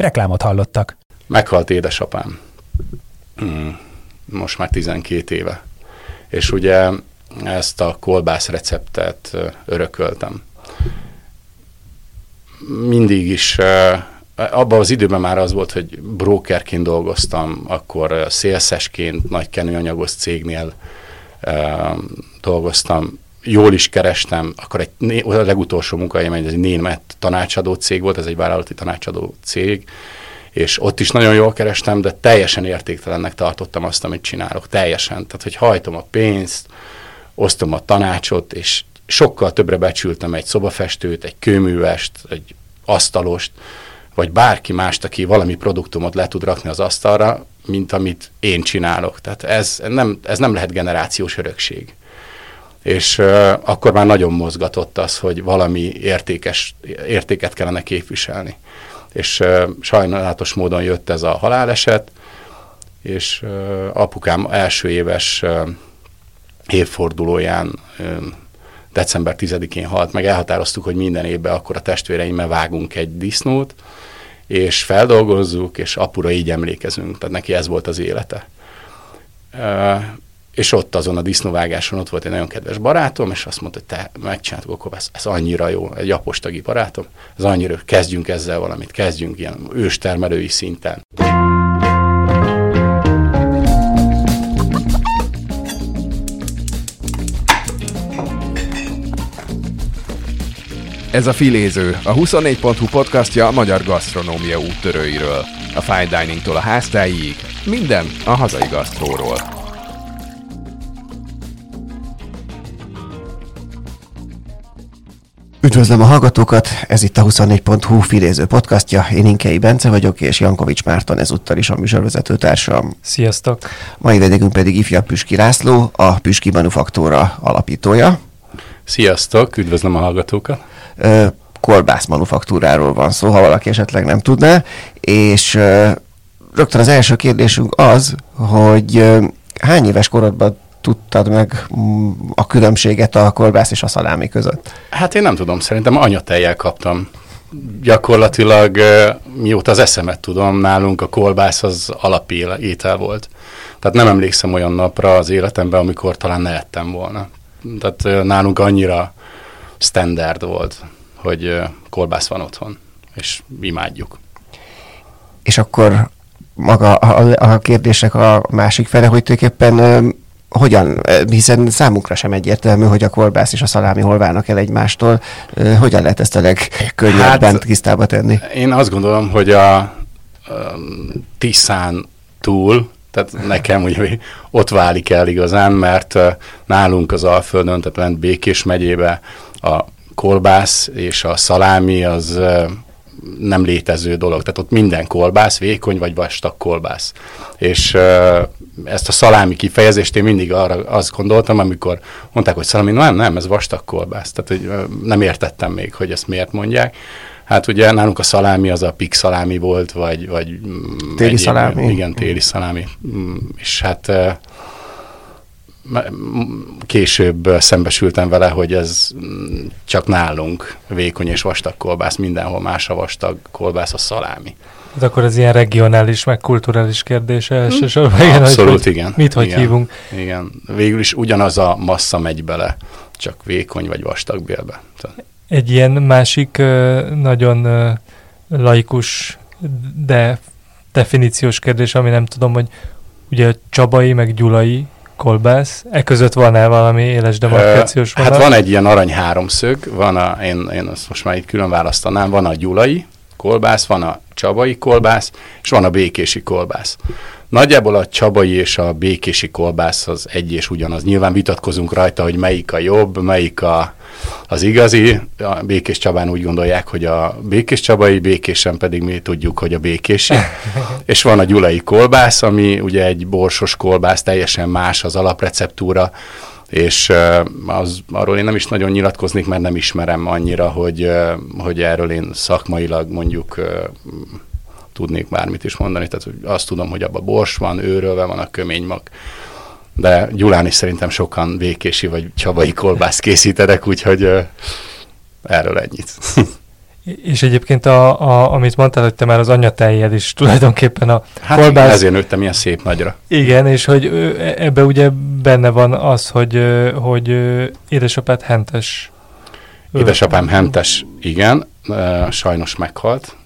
Reklámot hallottak. Meghalt édesapám. Hmm, most már 12 éve. És ugye ezt a kolbász receptet örököltem. Mindig is, abban az időben már az volt, hogy brokerként dolgoztam, akkor szélszesként nagy kenőanyagos cégnél dolgoztam, jól is kerestem, akkor egy, a legutolsó munkahelyem egy német tanácsadó cég volt, ez egy vállalati tanácsadó cég, és ott is nagyon jól kerestem, de teljesen értéktelennek tartottam azt, amit csinálok. Teljesen. Tehát, hogy hajtom a pénzt, osztom a tanácsot, és sokkal többre becsültem egy szobafestőt, egy kőművest, egy asztalost, vagy bárki mást, aki valami produktumot le tud rakni az asztalra, mint amit én csinálok. Tehát ez nem, ez nem lehet generációs örökség. És uh, akkor már nagyon mozgatott az, hogy valami értékes, értéket kellene képviselni. És sajnálatos módon jött ez a haláleset, és apukám első éves évfordulóján december 10-én halt meg, elhatároztuk, hogy minden évben akkor a testvéreimmel vágunk egy disznót, és feldolgozzuk, és apura így emlékezünk, tehát neki ez volt az élete és ott azon a disznóvágáson ott volt egy nagyon kedves barátom, és azt mondta, hogy te megcsináltuk, akkor ez, ez annyira jó, egy apostagi barátom, ez annyira, kezdjünk ezzel valamit, kezdjünk ilyen őstermelői szinten. Ez a Filéző, a 24.hu podcastja a magyar gasztronómia úttörőiről. A fine diningtól a háztáig, minden a hazai gasztróról. Üdvözlöm a hallgatókat, ez itt a 24.hu filéző podcastja. Én Inkei Bence vagyok, és Jankovics Márton ezúttal is a műsorvezető társam. Sziasztok! Mai vendégünk pedig ifjabb Püski László, a Püski Manufaktóra alapítója. Sziasztok, üdvözlöm a hallgatókat! kolbász manufaktúráról van szó, ha valaki esetleg nem tudná, és rögtön az első kérdésünk az, hogy hány éves korodban tudtad meg mm, a különbséget a kolbász és a szalámi között? Hát én nem tudom, szerintem anyatejjel kaptam. Gyakorlatilag mióta az eszemet tudom, nálunk a kolbász az alapétel volt. Tehát nem emlékszem olyan napra az életemben, amikor talán ne ettem volna. Tehát nálunk annyira standard volt, hogy kolbász van otthon, és imádjuk. És akkor maga a, a kérdések a másik fele, hogy tulajdonképpen hogyan, hiszen számunkra sem egyértelmű, hogy a kolbász és a szalámi hol válnak el egymástól, hogyan lehet ezt a legkönnyebben hát, tisztába tenni? Én azt gondolom, hogy a, a Tiszán túl, tehát nekem ugye ott válik el igazán, mert nálunk az Alföldön, tehát lent Békés megyébe a kolbász és a szalámi az nem létező dolog. Tehát ott minden kolbász, vékony vagy vastag kolbász. És ezt a szalámi kifejezést én mindig arra azt gondoltam, amikor mondták, hogy szalámi, nem, nem, ez vastag kolbász. Tehát hogy nem értettem még, hogy ezt miért mondják. Hát ugye nálunk a szalámi az a pik szalámi volt, vagy... vagy téli egyéb, szalámi. Igen, téli szalámi. Mm, és hát később szembesültem vele, hogy ez csak nálunk vékony és vastag kolbász, mindenhol más a vastag kolbász a szalámi. Hát akkor ez ilyen regionális, meg kulturális kérdése hm. elsősorban. Igen, Abszolút, hogy, igen. Mit hogy igen, hívunk? Igen, végül is ugyanaz a massza megy bele, csak vékony vagy vastag bélbe. Egy ilyen másik nagyon laikus, de definíciós kérdés, ami nem tudom, hogy ugye Csabai meg Gyulai kolbász. E között van-e valami éles demarkációs vonal? Hát van egy ilyen arany háromszög, van a, én, én azt most már itt külön választanám, van a gyulai, kolbász, van a csabai kolbász, és van a békési kolbász. Nagyjából a csabai és a békési kolbász az egy és ugyanaz. Nyilván vitatkozunk rajta, hogy melyik a jobb, melyik a, az igazi. A Békés Csabán úgy gondolják, hogy a Békés Csabai, Békésen pedig mi tudjuk, hogy a Békési. és van a Gyulai kolbász, ami ugye egy borsos kolbász, teljesen más az alapreceptúra, és az, arról én nem is nagyon nyilatkoznék, mert nem ismerem annyira, hogy, hogy erről én szakmailag mondjuk tudnék bármit is mondani. Tehát azt tudom, hogy abban bors van, őrölve van a köménymag, de Gyulán is szerintem sokan vékési vagy csabai kolbász készítenek, úgyhogy uh, erről ennyit. És egyébként, a, a, amit mondtál, hogy te már az anyatejjel is tulajdonképpen a hát kolbász... ezért nőttem ilyen szép nagyra. Igen, és hogy ebbe ugye benne van az, hogy, hogy édesapád hentes. Édesapám hentes, igen, sajnos meghalt,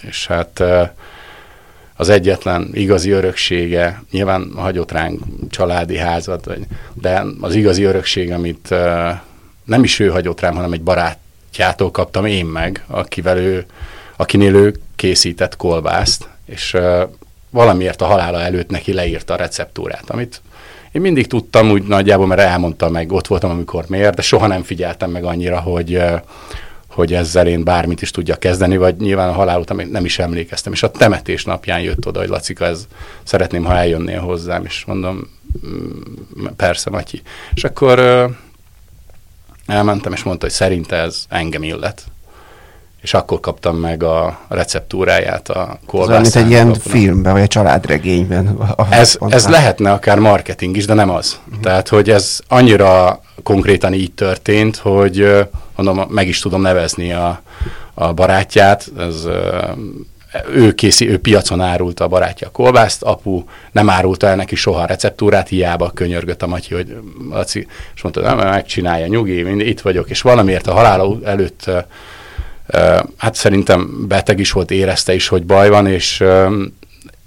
és hát az egyetlen igazi öröksége, nyilván hagyott ránk családi házat, de az igazi örökség, amit nem is ő hagyott rám, hanem egy barátjától kaptam én meg, akivel ő, akinél ő készített kolbászt, és valamiért a halála előtt neki leírta a receptúrát, amit én mindig tudtam úgy nagyjából, mert elmondta meg, ott voltam, amikor miért, de soha nem figyeltem meg annyira, hogy, hogy ezzel én bármit is tudja kezdeni, vagy nyilván a halál után nem is emlékeztem. És a temetés napján jött oda, hogy Lacika, ez szeretném, ha eljönnél hozzám, és mondom, mm, persze, Matyi. És akkor elmentem, és mondta, hogy szerinte ez engem illet. És akkor kaptam meg a receptúráját a kolbászán. Ez egy ilyen filmben, vagy egy családregényben. Ez, ez lehetne akár marketing is, de nem az. Uh-huh. Tehát, hogy ez annyira konkrétan így történt, hogy mondom, meg is tudom nevezni a, a barátját, ez, ő, készi, ő piacon árulta a barátja a kolbászt, apu nem árulta el neki soha a receptúrát, hiába könyörgött a Matyi, hogy Laci, és mondta, nem, megcsinálja, nyugi, mind, itt vagyok, és valamiért a halála előtt hát szerintem beteg is volt, érezte is, hogy baj van, és,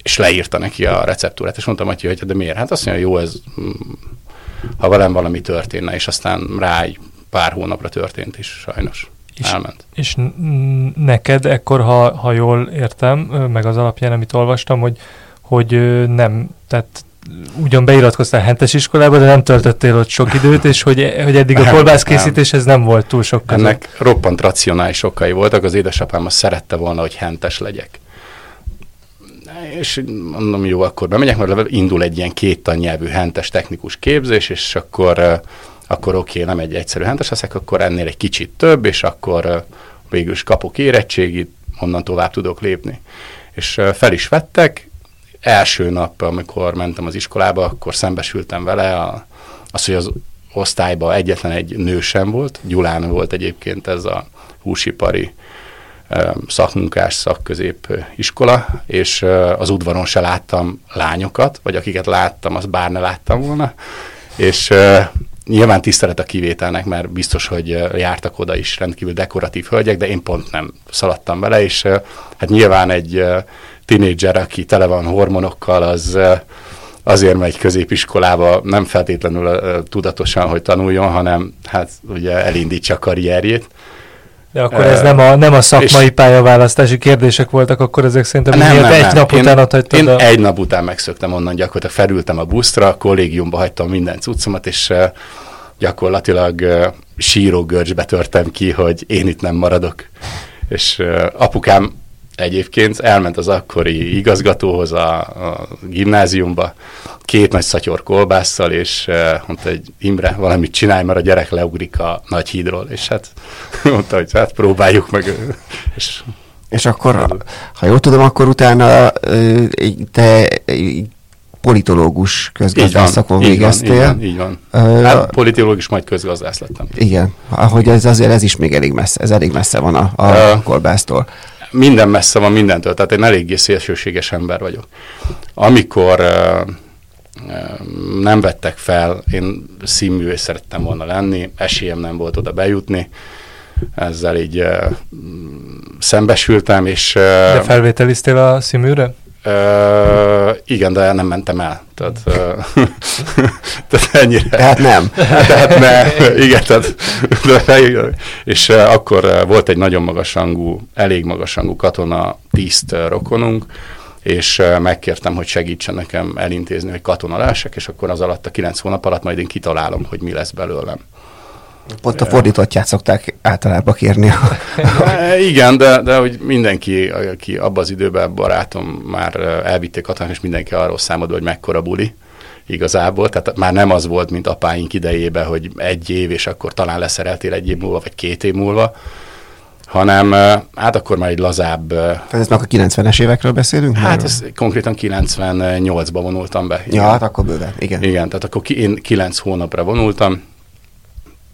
és leírta neki a receptúrát, és mondtam, Matyi, hogy de miért? Hát azt mondja, jó, ez mm, ha velem valami történne, és aztán rá egy pár hónapra történt is, sajnos. És, elment. És neked ekkor, ha, ha jól értem, meg az alapján, amit olvastam, hogy, hogy nem, tehát ugyan beiratkoztál hentes iskolába, de nem töltöttél ott sok időt, és hogy, hogy eddig a kolbászkészítés ez nem volt túl sok között. Ennek roppant racionális okai voltak, az édesapám azt szerette volna, hogy hentes legyek. És mondom, jó, akkor bemegyek, mert indul egy ilyen két tannyelvű hentes technikus képzés, és akkor akkor oké, okay, nem egy egyszerű hentes leszek, akkor ennél egy kicsit több, és akkor végül is kapok érettségit, onnan tovább tudok lépni. És fel is vettek, első nap, amikor mentem az iskolába, akkor szembesültem vele, a, az, hogy az osztályban egyetlen egy nő sem volt, Gyulán volt egyébként ez a húsipari szakmunkás szakközép iskola, és az udvaron se láttam lányokat, vagy akiket láttam, azt bár ne láttam volna, és Nyilván tisztelet a kivételnek, mert biztos, hogy jártak oda is rendkívül dekoratív hölgyek, de én pont nem szaladtam bele, és hát nyilván egy tinédzser, aki tele van hormonokkal, az azért megy középiskolába, nem feltétlenül tudatosan, hogy tanuljon, hanem hát ugye elindítsa a karrierjét. De akkor ez nem a, nem a szakmai pályaválasztási kérdések voltak, akkor ezek szerintem nem, nem, egy nem. nap én, után hagytad Én a... egy nap után megszöktem onnan, gyakorlatilag felültem a buszra, a kollégiumba hagytam minden cuccomat, és gyakorlatilag sírógörcsbe törtem ki, hogy én itt nem maradok. És apukám egyébként elment az akkori igazgatóhoz a, a gimnáziumba, két nagy szatyor kolbásszal, és uh, mondta, hogy Imre, valamit csinálj, mert a gyerek leugrik a nagy hídról, és hát mondta, hogy hát próbáljuk meg. És, és akkor, ha jól tudom, akkor utána te politológus közgazdász szakon végeztél. Így van, így van. Uh, hát, politológus, majd közgazdász lettem. Igen, ahogy ez azért ez is még elég messze, ez elég messze van a, a uh, kolbásztól minden messze van mindentől, tehát én eléggé szélsőséges ember vagyok. Amikor nem vettek fel, én színművész szerettem volna lenni, esélyem nem volt oda bejutni, ezzel így uh, szembesültem, és... Uh, De felvételiztél a színműre? Uh, igen, de nem mentem el. Tehát, uh, tehát ennyire. Tehát nem. tehát ne, igen, tehát, de, és akkor volt egy nagyon magasrangú, elég magasrangú katona tiszt rokonunk, és megkértem, hogy segítsen nekem elintézni, hogy katona lássak, és akkor az alatt a kilenc hónap alatt majd én kitalálom, hogy mi lesz belőlem. Pont a fordítottját szokták általában kérni. Igen, de, de hogy mindenki, aki abban az időben barátom már elvitték katonát, és mindenki arról számolt, hogy mekkora buli igazából. Tehát már nem az volt, mint apáink idejében, hogy egy év, és akkor talán leszereltél egy év múlva, vagy két év múlva, hanem hát akkor már egy lazább... Tehát ez meg a 90-es évekről beszélünk? Hát már? ez konkrétan 98-ba vonultam be. Igen. Ja, hát akkor bőven, igen. Igen, tehát akkor ki, én 9 hónapra vonultam,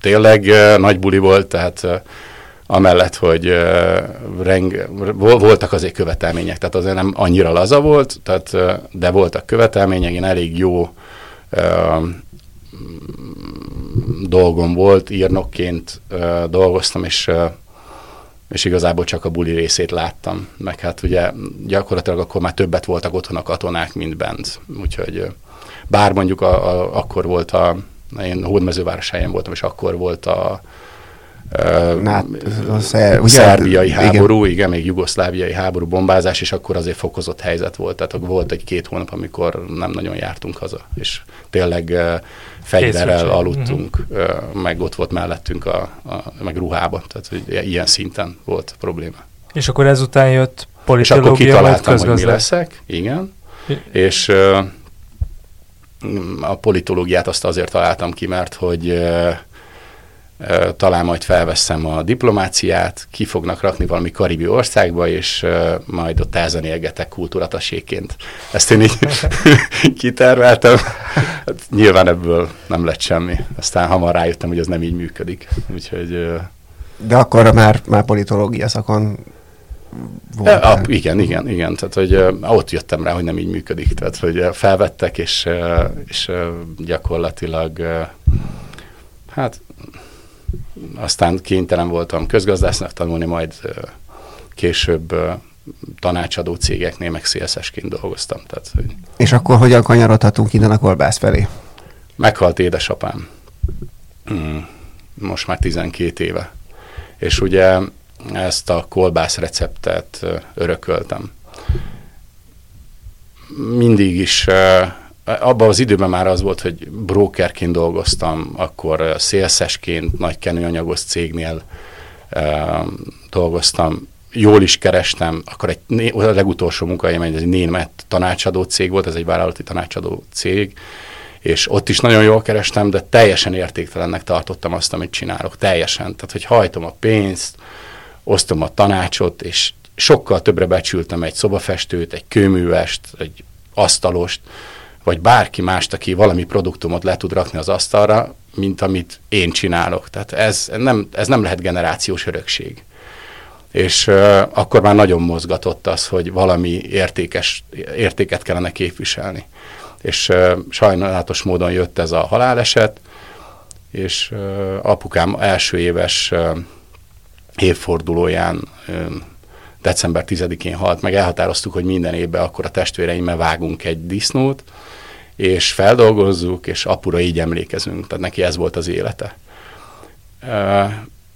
tényleg nagy buli volt, tehát amellett, hogy reng, voltak azért követelmények, tehát azért nem annyira laza volt, tehát, de voltak követelmények, én elég jó dolgom volt, írnokként dolgoztam, és és igazából csak a buli részét láttam. Meg hát ugye gyakorlatilag akkor már többet voltak otthon a katonák, mint bent. Úgyhogy bár mondjuk a, a, akkor volt a, én Hódmezőváros helyen voltam, és akkor volt a, hát, a szer, ugye, szerbiai háború, igen. igen, még jugoszláviai háború, bombázás, és akkor azért fokozott helyzet volt. Tehát volt egy-két hónap, amikor nem nagyon jártunk haza, és tényleg uh, fegyverrel aludtunk, uh-huh. uh, meg ott volt mellettünk a, a meg ruhába, tehát hogy ilyen szinten volt probléma. És akkor ezután jött politológia, És akkor kitaláltam, hogy mi leszek, igen, és uh, a politológiát azt azért találtam ki, mert hogy talán majd felveszem a diplomáciát, ki fognak rakni valami karibi országba, és majd ott elzenélgetek kultúrataséként. Ezt én így kiterveltem. Hát, nyilván ebből nem lett semmi. Aztán hamar rájöttem, hogy ez nem így működik. Úgyhogy... De akkor már, már politológia szakon volt. A, igen, igen, igen. Tehát, hogy ott jöttem rá, hogy nem így működik. Tehát, hogy felvettek, és, és gyakorlatilag hát aztán kénytelen voltam közgazdásznak tanulni, majd később tanácsadó cégeknél, meg szélszesként dolgoztam. Tehát, hogy és akkor hogyan kanyarodhatunk innen a kolbász felé? Meghalt édesapám. Hmm. Most már 12 éve. És ugye ezt a kolbász receptet örököltem. Mindig is, abban az időben már az volt, hogy brokerként dolgoztam, akkor szélszesként nagy kenőanyagos cégnél dolgoztam, jól is kerestem, akkor egy, a legutolsó munkahelyem egy, német tanácsadó cég volt, ez egy vállalati tanácsadó cég, és ott is nagyon jól kerestem, de teljesen értéktelennek tartottam azt, amit csinálok, teljesen. Tehát, hogy hajtom a pénzt, osztom a tanácsot, és sokkal többre becsültem egy szobafestőt, egy kőművest, egy asztalost, vagy bárki mást, aki valami produktumot le tud rakni az asztalra, mint amit én csinálok. Tehát ez nem, ez nem lehet generációs örökség. És uh, akkor már nagyon mozgatott az, hogy valami értékes, értéket kellene képviselni. És uh, sajnálatos módon jött ez a haláleset, és uh, apukám első éves uh, évfordulóján december 10-én halt meg, elhatároztuk, hogy minden évben akkor a testvéreimmel vágunk egy disznót, és feldolgozzuk, és apura így emlékezünk, tehát neki ez volt az élete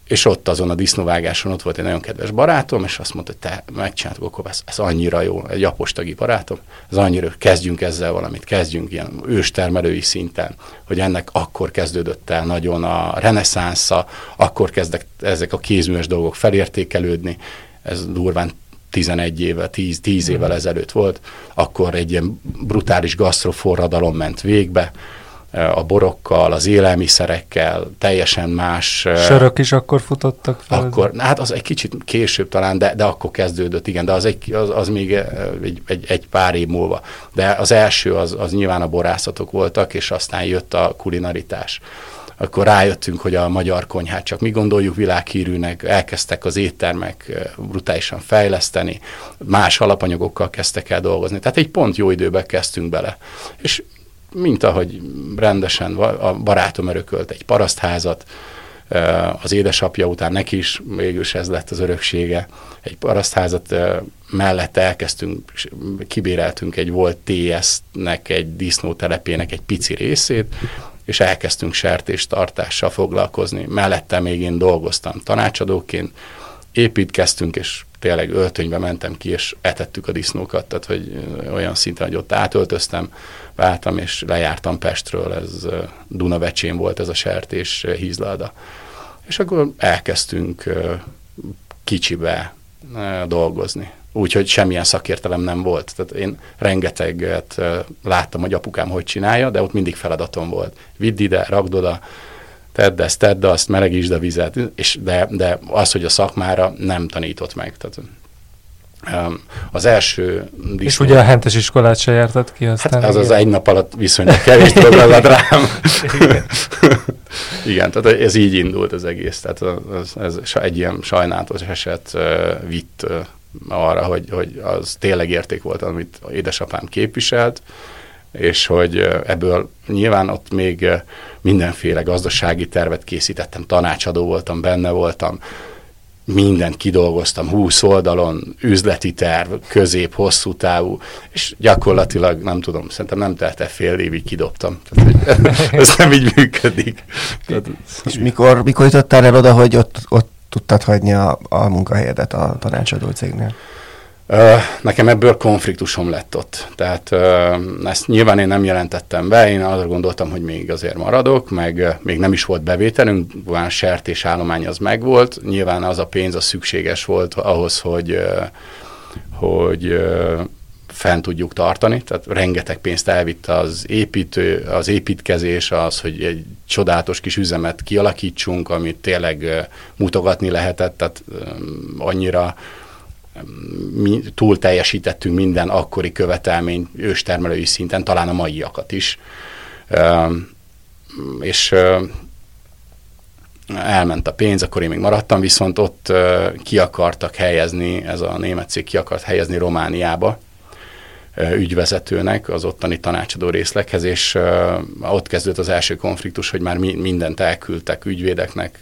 és ott azon a disznóvágáson ott volt egy nagyon kedves barátom, és azt mondta, hogy te megcsináltuk, akkor ez, ez annyira jó, egy apostagi barátom, ez annyira, kezdjünk ezzel valamit, kezdjünk ilyen őstermelői szinten, hogy ennek akkor kezdődött el nagyon a reneszánsza, akkor kezdek ezek a kézműves dolgok felértékelődni, ez durván 11 éve, 10, 10 évvel mhm. ezelőtt volt, akkor egy ilyen brutális gasztroforradalom ment végbe, a borokkal, az élelmiszerekkel, teljesen más... Sörök is akkor futottak fel? Akkor, hát az egy kicsit később talán, de, de akkor kezdődött, igen, de az, egy, az, az még egy, egy, egy pár év múlva. De az első az, az nyilván a borászatok voltak, és aztán jött a kulinaritás akkor rájöttünk, hogy a magyar konyhát csak mi gondoljuk világhírűnek, elkezdtek az éttermek brutálisan fejleszteni, más alapanyagokkal kezdtek el dolgozni. Tehát egy pont jó időben kezdtünk bele. És mint ahogy rendesen a barátom örökölt egy parasztházat, az édesapja után neki is végül ez lett az öröksége. Egy parasztházat mellette elkezdtünk, kibéreltünk egy volt TS-nek, egy disznótelepének egy pici részét, és elkezdtünk sertéstartással foglalkozni. Mellette még én dolgoztam tanácsadóként, építkeztünk, és tényleg öltönybe mentem ki, és etettük a disznókat, tehát hogy olyan szinten, hogy ott átöltöztem, váltam, és lejártam Pestről, ez Dunavecsén volt ez a sertés hízlada. És akkor elkezdtünk kicsibe dolgozni. Úgyhogy semmilyen szakértelem nem volt. Tehát én rengeteget láttam, hogy apukám hogy csinálja, de ott mindig feladatom volt. Vidd ide, rakd oda, tedd ezt, tedd azt, melegítsd a vizet, és de, de az, hogy a szakmára nem tanított meg. Tehát, az első disznó... És ugye a hentes iskolát se jártad ki aztán? Hát az az egy nap alatt viszonylag kevés dolog rám. Igen. Igen, tehát ez így indult az egész. Tehát ez, ez egy ilyen sajnálatos eset vitt arra, hogy, hogy az tényleg érték volt, amit édesapám képviselt, és hogy ebből nyilván ott még mindenféle gazdasági tervet készítettem, tanácsadó voltam, benne voltam, mindent kidolgoztam 20 oldalon, üzleti terv, közép, hosszú távú, és gyakorlatilag nem tudom, szerintem nem telt el fél évig kidobtam. Tehát, ez nem így működik. Tehát, és mikor, mikor jutottál el oda, hogy ott, ott tudtad hagyni a, a munkahelyedet a tanácsadó cégnél? Nekem ebből konfliktusom lett ott. Tehát ezt nyilván én nem jelentettem be, én arra gondoltam, hogy még azért maradok, meg még nem is volt bevételünk, van sertés állomány az megvolt, nyilván az a pénz az szükséges volt ahhoz, hogy, hogy fent tudjuk tartani, tehát rengeteg pénzt elvitt az építő, az építkezés, az, hogy egy csodálatos kis üzemet kialakítsunk, amit tényleg mutogatni lehetett, tehát annyira mi túl teljesítettünk minden akkori követelmény őstermelői szinten, talán a maiakat is. És elment a pénz, akkor én még maradtam, viszont ott ki akartak helyezni, ez a német cég ki akart helyezni Romániába, ügyvezetőnek az ottani tanácsadó részleghez, és ott kezdődött az első konfliktus, hogy már mindent elküldtek ügyvédeknek,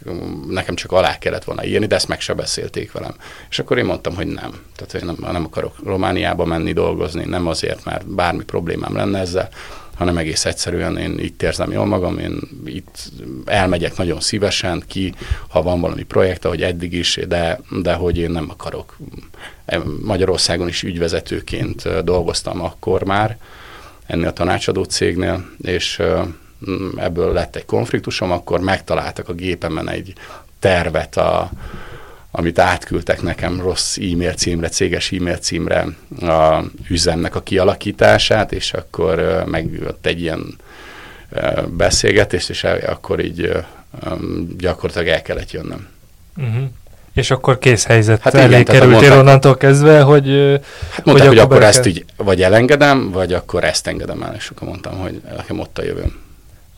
nekem csak alá kellett volna írni, de ezt meg se beszélték velem. És akkor én mondtam, hogy nem. Tehát, hogy nem, nem akarok Romániába menni dolgozni, nem azért, mert bármi problémám lenne ezzel, hanem egész egyszerűen én itt érzem jól magam, én itt elmegyek nagyon szívesen ki, ha van valami projekt, ahogy eddig is, de, de hogy én nem akarok. Magyarországon is ügyvezetőként dolgoztam akkor már, ennél a tanácsadó cégnél, és ebből lett egy konfliktusom, akkor megtaláltak a gépemen egy tervet a, amit átküldtek nekem rossz e-mail címre, céges e-mail címre a üzemnek a kialakítását, és akkor megjött egy ilyen beszélgetést, és akkor így gyakorlatilag el kellett jönnöm. Uh-huh. És akkor kész helyzet hát elé kerültél onnantól kezdve, hogy... Hát mondták, hogy, hogy akkor ezt így vagy elengedem, vagy akkor ezt engedem el, és akkor mondtam, hogy nekem ott a jövőm.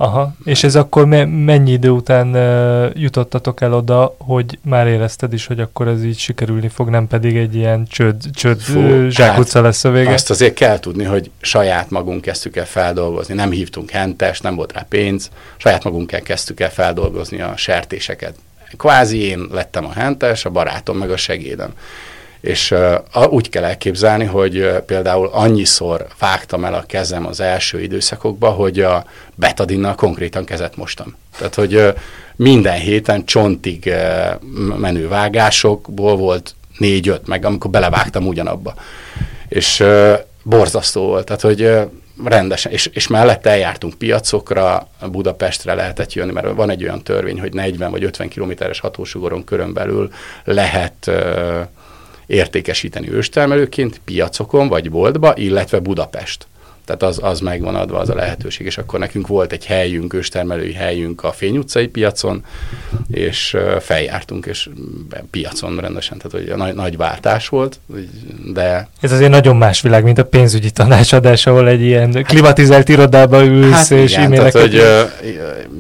Aha, és ez akkor me- mennyi idő után uh, jutottatok el oda, hogy már érezted is, hogy akkor ez így sikerülni fog, nem pedig egy ilyen csőd, csőd Fú, zsákutca hát lesz a vége? Azt azért kell tudni, hogy saját magunk kezdtük el feldolgozni. Nem hívtunk hentes, nem volt rá pénz, saját magunk kezdtük el feldolgozni a sertéseket. Kvázi én lettem a hentes, a barátom meg a segédem. És úgy kell elképzelni, hogy például annyiszor vágtam el a kezem az első időszakokban, hogy a betadinnal konkrétan kezet mostam. Tehát, hogy minden héten csontig menő vágásokból volt négy-öt, meg amikor belevágtam ugyanabba. És borzasztó volt. Tehát, hogy rendesen, és, és mellette eljártunk piacokra, Budapestre lehetett jönni, mert van egy olyan törvény, hogy 40 vagy 50 kilométeres hatósugaron körön belül lehet uh, értékesíteni őstermelőként piacokon vagy boltba, illetve Budapest. Tehát az, az megvan adva az a lehetőség, és akkor nekünk volt egy helyünk, őstermelői helyünk a Fény utcai piacon, és feljártunk, és piacon rendesen, tehát hogy nagy, nagy váltás volt, de... Ez azért nagyon más világ, mint a pénzügyi tanácsadás, ahol egy ilyen klimatizált irodába ülsz, hát és igen, tehát, hogy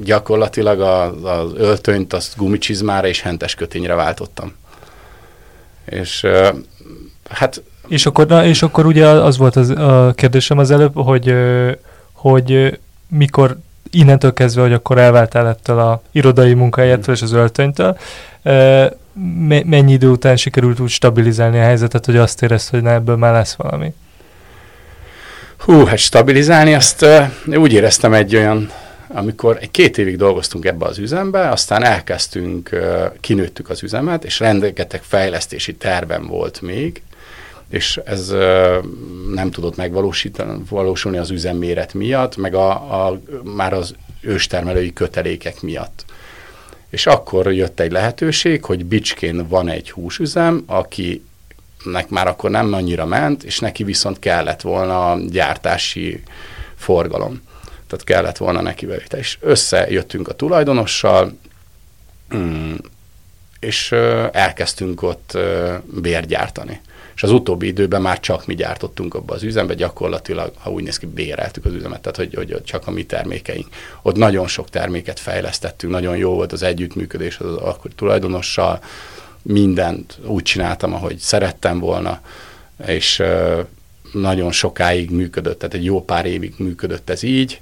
gyakorlatilag az, az öltönyt, azt gumicsizmára és hentes kötényre váltottam. És hát... És akkor, na, és akkor ugye az volt az, a kérdésem az előbb, hogy, hogy mikor innentől kezdve, hogy akkor elváltál ettől a irodai munkahelyetől és az öltönytől, mennyi idő után sikerült úgy stabilizálni a helyzetet, hogy azt érezd, hogy na, ebből már lesz valami? Hú, hát stabilizálni, azt uh, úgy éreztem egy olyan, amikor egy két évig dolgoztunk ebbe az üzembe, aztán elkezdtünk, kinőttük az üzemet, és rengeteg fejlesztési tervem volt még, és ez nem tudott megvalósulni az üzemméret miatt, meg a, a, már az őstermelői kötelékek miatt. És akkor jött egy lehetőség, hogy Bicskén van egy húsüzem, aki nek már akkor nem annyira ment, és neki viszont kellett volna gyártási forgalom. Tehát kellett volna neki bevétel. És összejöttünk a tulajdonossal, mm, és elkezdtünk ott bérgyártani. És az utóbbi időben már csak mi gyártottunk abba az üzembe, gyakorlatilag, ha úgy néz ki, béreltük az üzemet, tehát hogy, hogy csak a mi termékeink. Ott nagyon sok terméket fejlesztettünk, nagyon jó volt az együttműködés az akkor tulajdonossal, mindent úgy csináltam, ahogy szerettem volna, és nagyon sokáig működött, tehát egy jó pár évig működött ez így.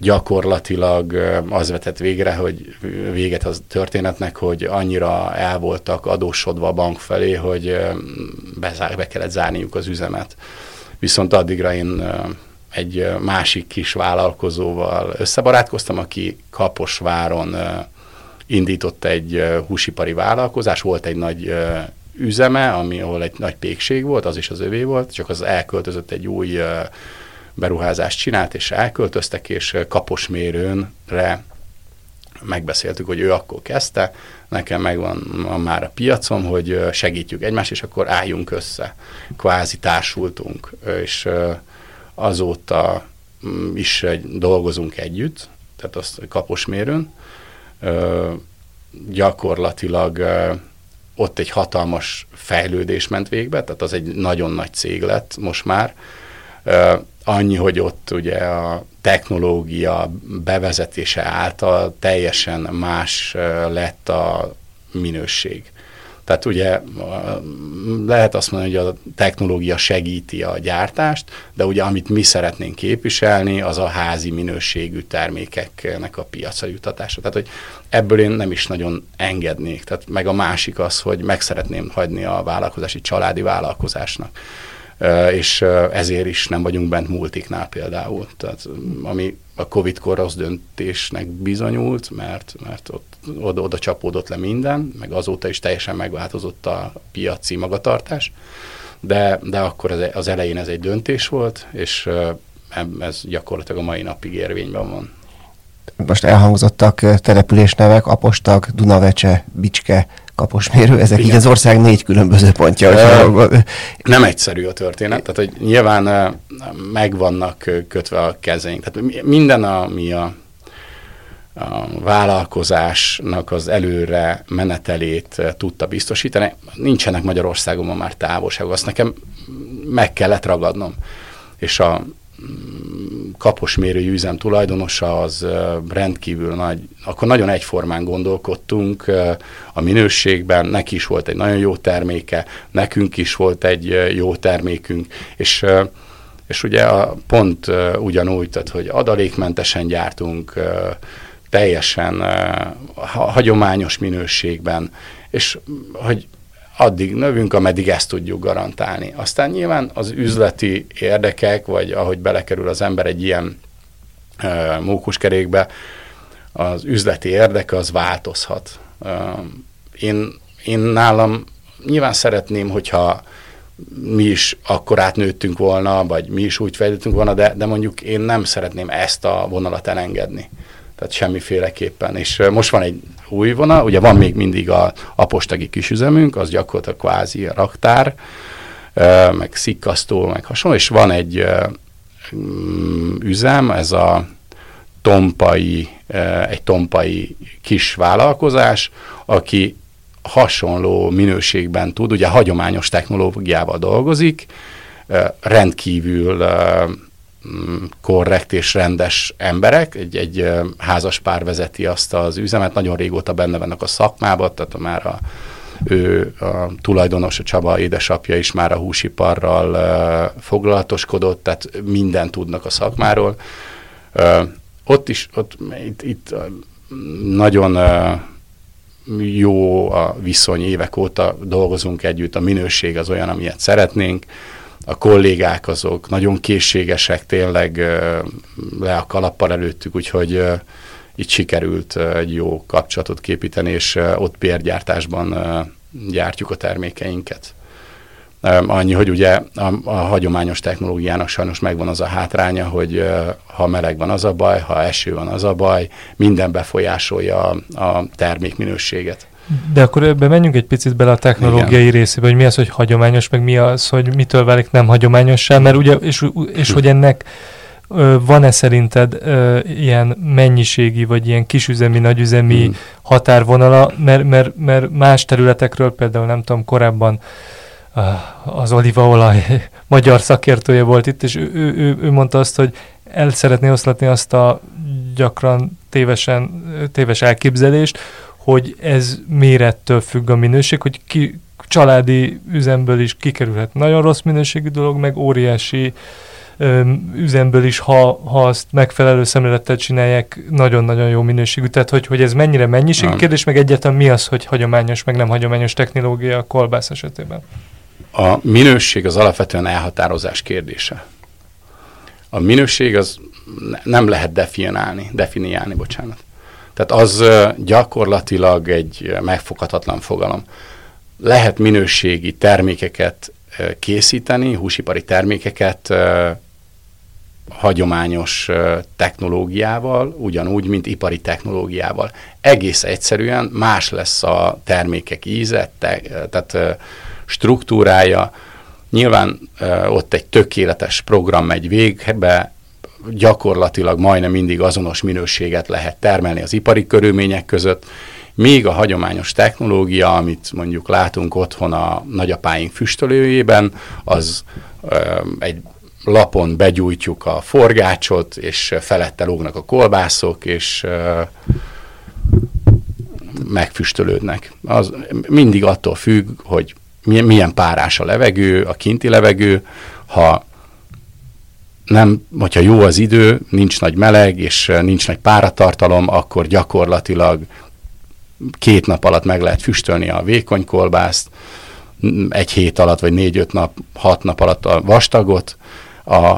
Gyakorlatilag az vetett végre, hogy véget az történetnek, hogy annyira el voltak adósodva a bank felé, hogy bezár, be kellett zárniuk az üzemet. Viszont addigra én egy másik kis vállalkozóval összebarátkoztam, aki Kaposváron indított egy húsipari vállalkozás, volt egy nagy üzeme, ami, ahol egy nagy pékség volt, az is az övé volt, csak az elköltözött egy új beruházást csinált, és elköltöztek, és kaposmérőnre megbeszéltük, hogy ő akkor kezdte, nekem megvan van már a piacom, hogy segítjük egymást, és akkor álljunk össze. Kvázi társultunk, és azóta mm, is dolgozunk együtt, tehát azt kaposmérőn, gyakorlatilag ott egy hatalmas fejlődés ment végbe, tehát az egy nagyon nagy cég lett most már. Annyi, hogy ott ugye a technológia bevezetése által teljesen más lett a minőség. Tehát ugye lehet azt mondani, hogy a technológia segíti a gyártást, de ugye amit mi szeretnénk képviselni, az a házi minőségű termékeknek a piacra jutatása. Tehát, hogy ebből én nem is nagyon engednék. Tehát meg a másik az, hogy meg szeretném hagyni a vállalkozási családi vállalkozásnak. És ezért is nem vagyunk bent multiknál például. Tehát ami a Covid-kor rossz döntésnek bizonyult, mert, mert ott oda, oda csapódott le minden, meg azóta is teljesen megváltozott a piaci magatartás, de, de akkor az, az elején ez egy döntés volt, és ez gyakorlatilag a mai napig érvényben van. Most elhangzottak településnevek, Apostag, Dunavecse, Bicske, kaposmérő, ezek Igen. így az ország négy különböző pontja. E, nem egyszerű a történet, tehát hogy nyilván megvannak kötve a kezeink. Tehát minden, ami a a vállalkozásnak az előre menetelét tudta biztosítani. Nincsenek Magyarországon ma már távolságok, azt nekem meg kellett ragadnom. És a kaposmérői üzem tulajdonosa az rendkívül nagy, akkor nagyon egyformán gondolkodtunk a minőségben, neki is volt egy nagyon jó terméke, nekünk is volt egy jó termékünk, és és ugye a pont ugyanúgy, tehát hogy adalékmentesen gyártunk, teljesen uh, hagyományos minőségben, és hogy addig növünk, ameddig ezt tudjuk garantálni. Aztán nyilván az üzleti érdekek, vagy ahogy belekerül az ember egy ilyen uh, mókuskerékbe, az üzleti érdeke az változhat. Uh, én, én nálam nyilván szeretném, hogyha mi is akkor átnőttünk volna, vagy mi is úgy fejlődtünk volna, de, de mondjuk én nem szeretném ezt a vonalat elengedni tehát semmiféleképpen. És most van egy új vonal, ugye van még mindig a apostagi kisüzemünk, az gyakorlatilag kvázi a raktár, meg szikkasztó, meg hasonló, és van egy mm, üzem, ez a tompai, egy tompai kis vállalkozás, aki hasonló minőségben tud, ugye hagyományos technológiával dolgozik, rendkívül korrekt és rendes emberek, egy, egy házas pár vezeti azt az üzemet, nagyon régóta benne vannak a szakmában, tehát már a, ő a tulajdonos, a Csaba édesapja is már a húsiparral uh, foglalatoskodott, tehát minden tudnak a szakmáról. Ott is, ott, itt, itt nagyon jó a viszony, évek óta dolgozunk együtt, a minőség az olyan, amilyet szeretnénk, a kollégák azok nagyon készségesek, tényleg le a kalappal előttük, úgyhogy itt sikerült egy jó kapcsolatot képíteni, és ott pérgyártásban gyártjuk a termékeinket. Annyi, hogy ugye a, a hagyományos technológiának sajnos megvan az a hátránya, hogy ha meleg van az a baj, ha eső van az a baj, minden befolyásolja a, a termékminőséget. De akkor ebbe menjünk egy picit bele a technológiai Igen. részébe, hogy mi az, hogy hagyományos, meg mi az, hogy mitől válik nem hagyományossá, mert ugye, és, és hogy ennek van-e szerinted ö, ilyen mennyiségi, vagy ilyen kisüzemi, nagyüzemi hmm. határvonala, mert, mert, mert más területekről, például nem tudom, korábban az olívaolaj magyar szakértője volt itt, és ő, ő, ő, ő mondta azt, hogy el szeretné oszlatni azt a gyakran tévesen, téves elképzelést, hogy ez mérettől függ a minőség, hogy ki, családi üzemből is kikerülhet nagyon rossz minőségű dolog, meg óriási ö, üzemből is, ha, ha azt megfelelő szemlélettel csinálják, nagyon-nagyon jó minőségű. Tehát, hogy, hogy ez mennyire mennyiségű kérdés, meg egyáltalán mi az, hogy hagyományos, meg nem hagyományos technológia a kolbász esetében? A minőség az alapvetően elhatározás kérdése. A minőség az nem lehet definiálni, definiálni, bocsánat. Tehát az gyakorlatilag egy megfoghatatlan fogalom. Lehet minőségi termékeket készíteni, húsipari termékeket hagyományos technológiával, ugyanúgy, mint ipari technológiával. Egész egyszerűen más lesz a termékek íze, te, tehát struktúrája. Nyilván ott egy tökéletes program megy végbe, gyakorlatilag majdnem mindig azonos minőséget lehet termelni az ipari körülmények között, míg a hagyományos technológia, amit mondjuk látunk otthon a nagyapáink füstölőjében, az ö, egy lapon begyújtjuk a forgácsot, és felette lógnak a kolbászok, és ö, megfüstölődnek. Az mindig attól függ, hogy milyen párás a levegő, a kinti levegő, ha nem, hogyha jó az idő, nincs nagy meleg, és nincs nagy páratartalom, akkor gyakorlatilag két nap alatt meg lehet füstölni a vékony kolbászt, egy hét alatt, vagy négy-öt nap, hat nap alatt a vastagot, a,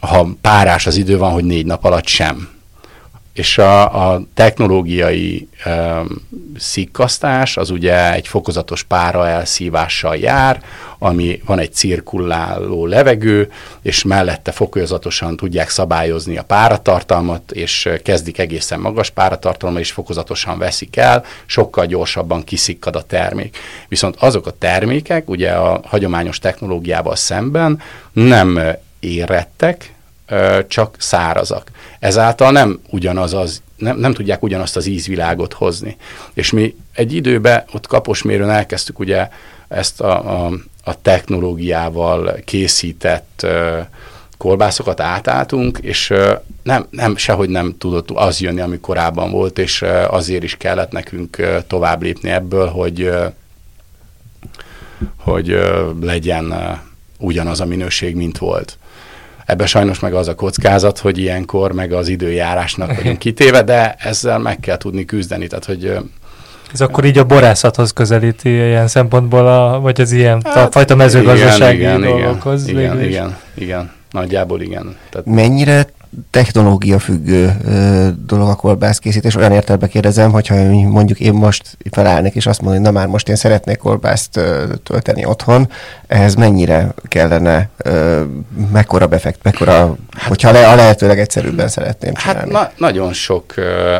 ha párás az idő van, hogy négy nap alatt sem és a, a technológiai e, szikkasztás az ugye egy fokozatos pára elszívással jár, ami van egy cirkuláló levegő, és mellette fokozatosan tudják szabályozni a páratartalmat, és kezdik egészen magas páratartalma, és fokozatosan veszik el, sokkal gyorsabban kiszikkad a termék. Viszont azok a termékek, ugye a hagyományos technológiával szemben nem érettek, csak szárazak. Ezáltal nem ugyanaz az, nem, nem tudják ugyanazt az ízvilágot hozni. És mi egy időben ott kaposmérőn elkezdtük ugye ezt a, a, a technológiával készített uh, kolbászokat átálltunk, és uh, nem, nem, sehogy nem tudott az jönni, ami korábban volt, és azért is kellett nekünk tovább lépni ebből, hogy, hogy legyen ugyanaz a minőség, mint volt. Ebbe sajnos meg az a kockázat, hogy ilyenkor meg az időjárásnak vagyunk kitéve, de ezzel meg kell tudni küzdeni. Tehát, hogy ez akkor így a borászathoz közelíti ilyen szempontból, a, vagy az ilyen hát, fajta mezőgazdasági igen, dolgokhoz? Igen, igen, igen, igen, nagyjából igen. Tehát... Mennyire technológia függő ö, dolog a kolbászkészítés. Olyan értelemben kérdezem, hogyha mondjuk én most felállnék, és azt mondom, hogy na már most én szeretnék kolbászt ö, tölteni otthon, ehhez mennyire kellene, ö, mekkora befekt, mekkora, hát, hogyha le, a lehetőleg egyszerűbben szeretném hát csinálni. Hát na, nagyon sok ö,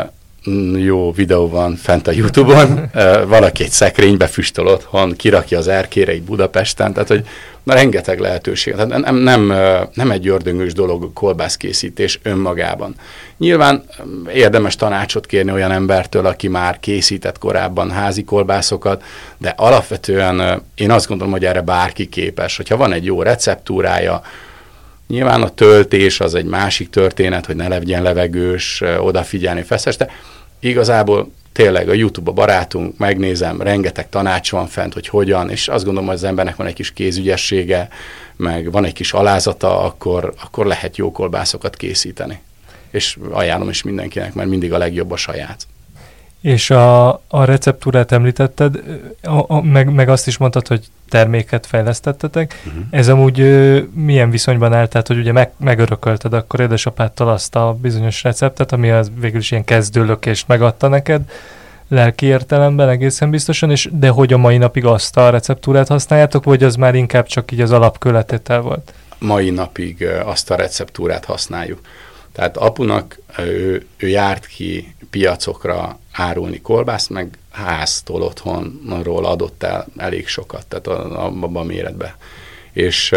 jó videó van fent a Youtube-on, valaki egy szekrénybe füstöl otthon, kirakja az erkére egy Budapesten, tehát hogy na, rengeteg lehetőség. Tehát nem, nem, nem egy ördöngős dolog kolbászkészítés önmagában. Nyilván érdemes tanácsot kérni olyan embertől, aki már készített korábban házi kolbászokat, de alapvetően én azt gondolom, hogy erre bárki képes. Hogyha van egy jó receptúrája, Nyilván a töltés az egy másik történet, hogy ne legyen levegős, odafigyelni, feszes, de igazából tényleg a YouTube a barátunk, megnézem, rengeteg tanács van fent, hogy hogyan, és azt gondolom, hogy az embernek van egy kis kézügyessége, meg van egy kis alázata, akkor, akkor lehet jó kolbászokat készíteni. és ajánlom is mindenkinek, mert mindig a legjobb a saját. És a, a receptúrát említetted, a, a, meg, meg azt is mondtad, hogy terméket fejlesztettetek. Uh-huh. Ez amúgy ö, milyen viszonyban állt? Tehát, hogy ugye meg, megörökölted akkor édesapáttal azt a bizonyos receptet, ami az végül is ilyen kezdőlökést megadta neked, lelki értelemben egészen biztosan, és de hogy a mai napig azt a receptúrát használjátok, vagy az már inkább csak így az alapköletétel volt? Mai napig azt a receptúrát használjuk. Tehát apunak ő, ő járt ki piacokra árulni kolbászt, meg háztól otthonról adott el elég sokat, tehát abban a méretben. És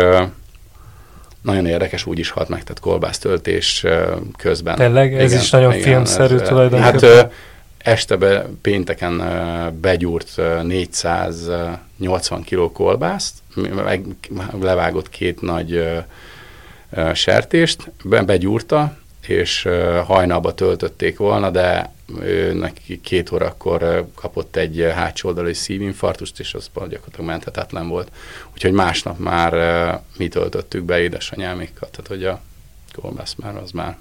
nagyon érdekes, úgy is halt meg, tehát kolbásztöltés közben. Tényleg? Ez igen, is nagyon igen, filmszerű ez, tulajdonképpen. Hát este pénteken begyúrt 480 kg kolbászt, meg levágott két nagy sertést, begyúrta, és hajnalba töltötték volna, de ő neki két órakor kapott egy hátsó oldali szívinfarktust, és az gyakorlatilag menthetetlen volt. Úgyhogy másnap már mi töltöttük be édesanyámékkal, tehát hogy a kolbász már az már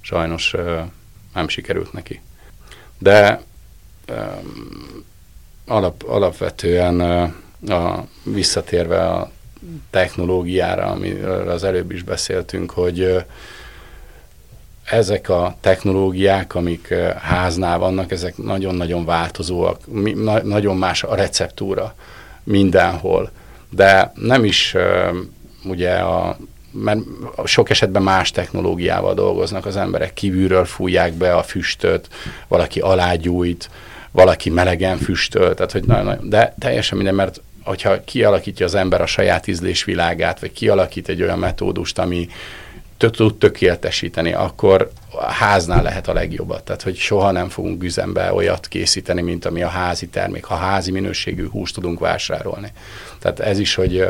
sajnos nem sikerült neki. De alap, alapvetően a, visszatérve a technológiára, amiről az előbb is beszéltünk, hogy ezek a technológiák, amik háznál vannak, ezek nagyon-nagyon változóak, na- nagyon más a receptúra mindenhol. De nem is ugye a mert sok esetben más technológiával dolgoznak az emberek, kívülről fújják be a füstöt, valaki alágyújt, valaki melegen füstöl, tehát hogy nagyon, nagyon, de teljesen minden, mert hogyha kialakítja az ember a saját ízlésvilágát, vagy kialakít egy olyan metódust, ami tud tökéletesíteni, akkor a háznál lehet a legjobbat. Tehát, hogy soha nem fogunk üzembe olyat készíteni, mint ami a házi termék, ha házi minőségű húst tudunk vásárolni. Tehát ez is, hogy,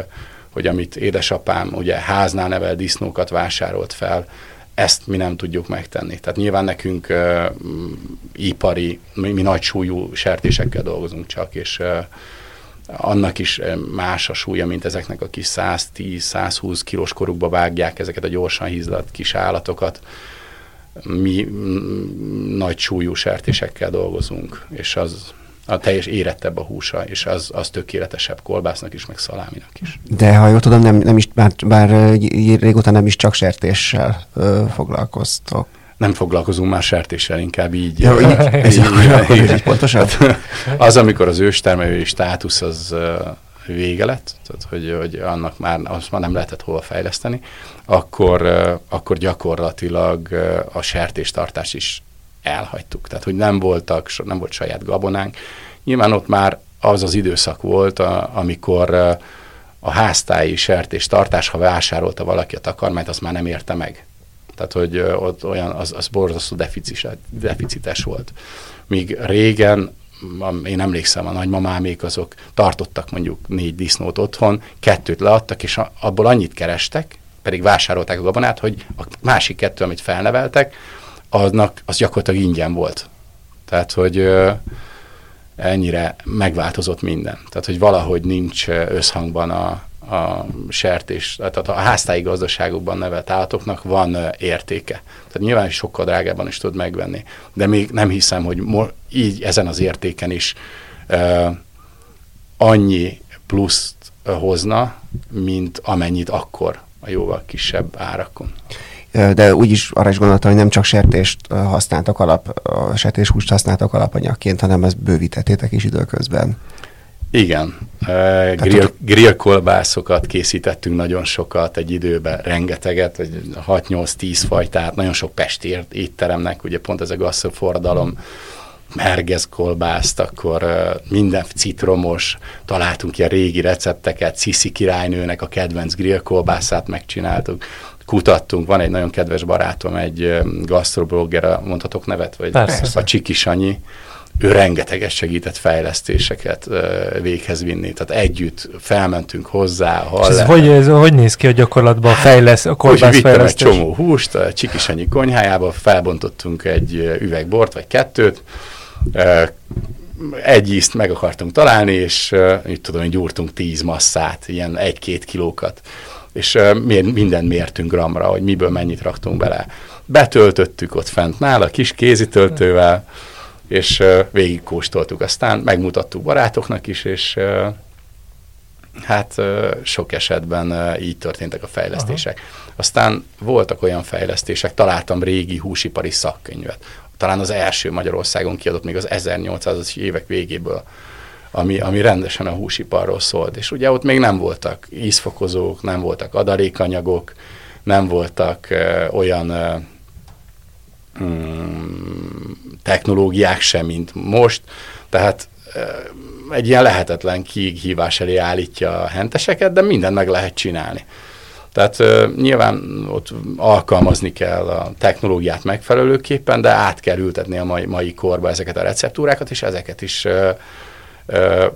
hogy amit édesapám ugye háznál nevel disznókat vásárolt fel, ezt mi nem tudjuk megtenni. Tehát nyilván nekünk uh, ipari, mi, mi nagy súlyú sertésekkel dolgozunk csak, és uh, annak is eh, más a súlya, mint ezeknek a kis 110-120 kilós korukba vágják ezeket a gyorsan hízlat kis állatokat. Mi nagy súlyú sertésekkel dolgozunk, és az a teljes érettebb a húsa, és az, az tökéletesebb kolbásznak is, meg szaláminak is. De ha jól tudom, nem, nem is, bár, bár eh, régóta nem is csak sertéssel ö, foglalkoztok nem foglalkozunk már sertéssel, inkább így. Ja, így, így, így, így, így pontosan? az, amikor az őstermelői státusz az vége lett, tehát hogy, hogy annak már, azt már nem lehetett hova fejleszteni, akkor, akkor gyakorlatilag a sertéstartás is elhagytuk. Tehát, hogy nem voltak, nem volt saját gabonánk. Nyilván ott már az az időszak volt, a, amikor a háztáji sertéstartás, ha vásárolta valaki a takarmányt, azt már nem érte meg. Tehát, hogy ott olyan, az, az borzasztó deficites volt. Míg régen én emlékszem, a nagymamámék azok tartottak mondjuk négy disznót otthon, kettőt leadtak, és abból annyit kerestek, pedig vásárolták a gabonát, hogy a másik kettő, amit felneveltek, aznak, az gyakorlatilag ingyen volt. Tehát, hogy ennyire megváltozott minden. Tehát, hogy valahogy nincs összhangban a, a sertés, tehát a háztáji gazdaságokban nevelt állatoknak van értéke. Tehát nyilván is sokkal drágában is tud megvenni, de még nem hiszem, hogy így ezen az értéken is uh, annyi pluszt hozna, mint amennyit akkor a jóval kisebb árakon. De úgyis arra is gondoltam, hogy nem csak sertést használtak alap, a sertéshúst használtak alapanyagként, hanem ezt bővítettétek is időközben. Igen, uh, grill, grill kolbászokat készítettünk nagyon sokat egy időben, rengeteget, vagy 6-8-10 fajtát, nagyon sok pesti étteremnek, ugye pont ez a gasszofordalom, mergez kolbászt, akkor uh, minden citromos, találtunk ilyen régi recepteket, Cici királynőnek a kedvenc grill kolbászát megcsináltuk, kutattunk, van egy nagyon kedves barátom, egy gastroblogger, mondhatok nevet? Vagy Persze. A Csiki Sanyi, ő rengeteget segített fejlesztéseket véghez vinni. Tehát együtt felmentünk hozzá. ez hogy, ez, hogy néz ki a gyakorlatban a, fejlesz, a hogy fejlesztés? egy csomó húst, a Csikisanyi konyhájába felbontottunk egy üvegbort, vagy kettőt, egy ízt meg akartunk találni, és így tudom, hogy gyúrtunk tíz masszát, ilyen egy-két kilókat és minden mértünk gramra, hogy miből mennyit raktunk bele. Betöltöttük ott fent nála, kis kézitöltővel, és végigkóstoltuk. Aztán megmutattuk barátoknak is, és hát sok esetben így történtek a fejlesztések. Aha. Aztán voltak olyan fejlesztések, találtam régi húsipari szakkönyvet. Talán az első Magyarországon kiadott még az 1800-as évek végéből, ami, ami rendesen a húsiparról szólt. És ugye ott még nem voltak ízfokozók, nem voltak adalékanyagok, nem voltak uh, olyan um, technológiák sem, mint most. Tehát uh, egy ilyen lehetetlen kihívás elé állítja a henteseket, de mindent meg lehet csinálni. Tehát uh, nyilván ott alkalmazni kell a technológiát megfelelőképpen, de át kell ültetni a mai, mai korba ezeket a receptúrákat, és ezeket is uh,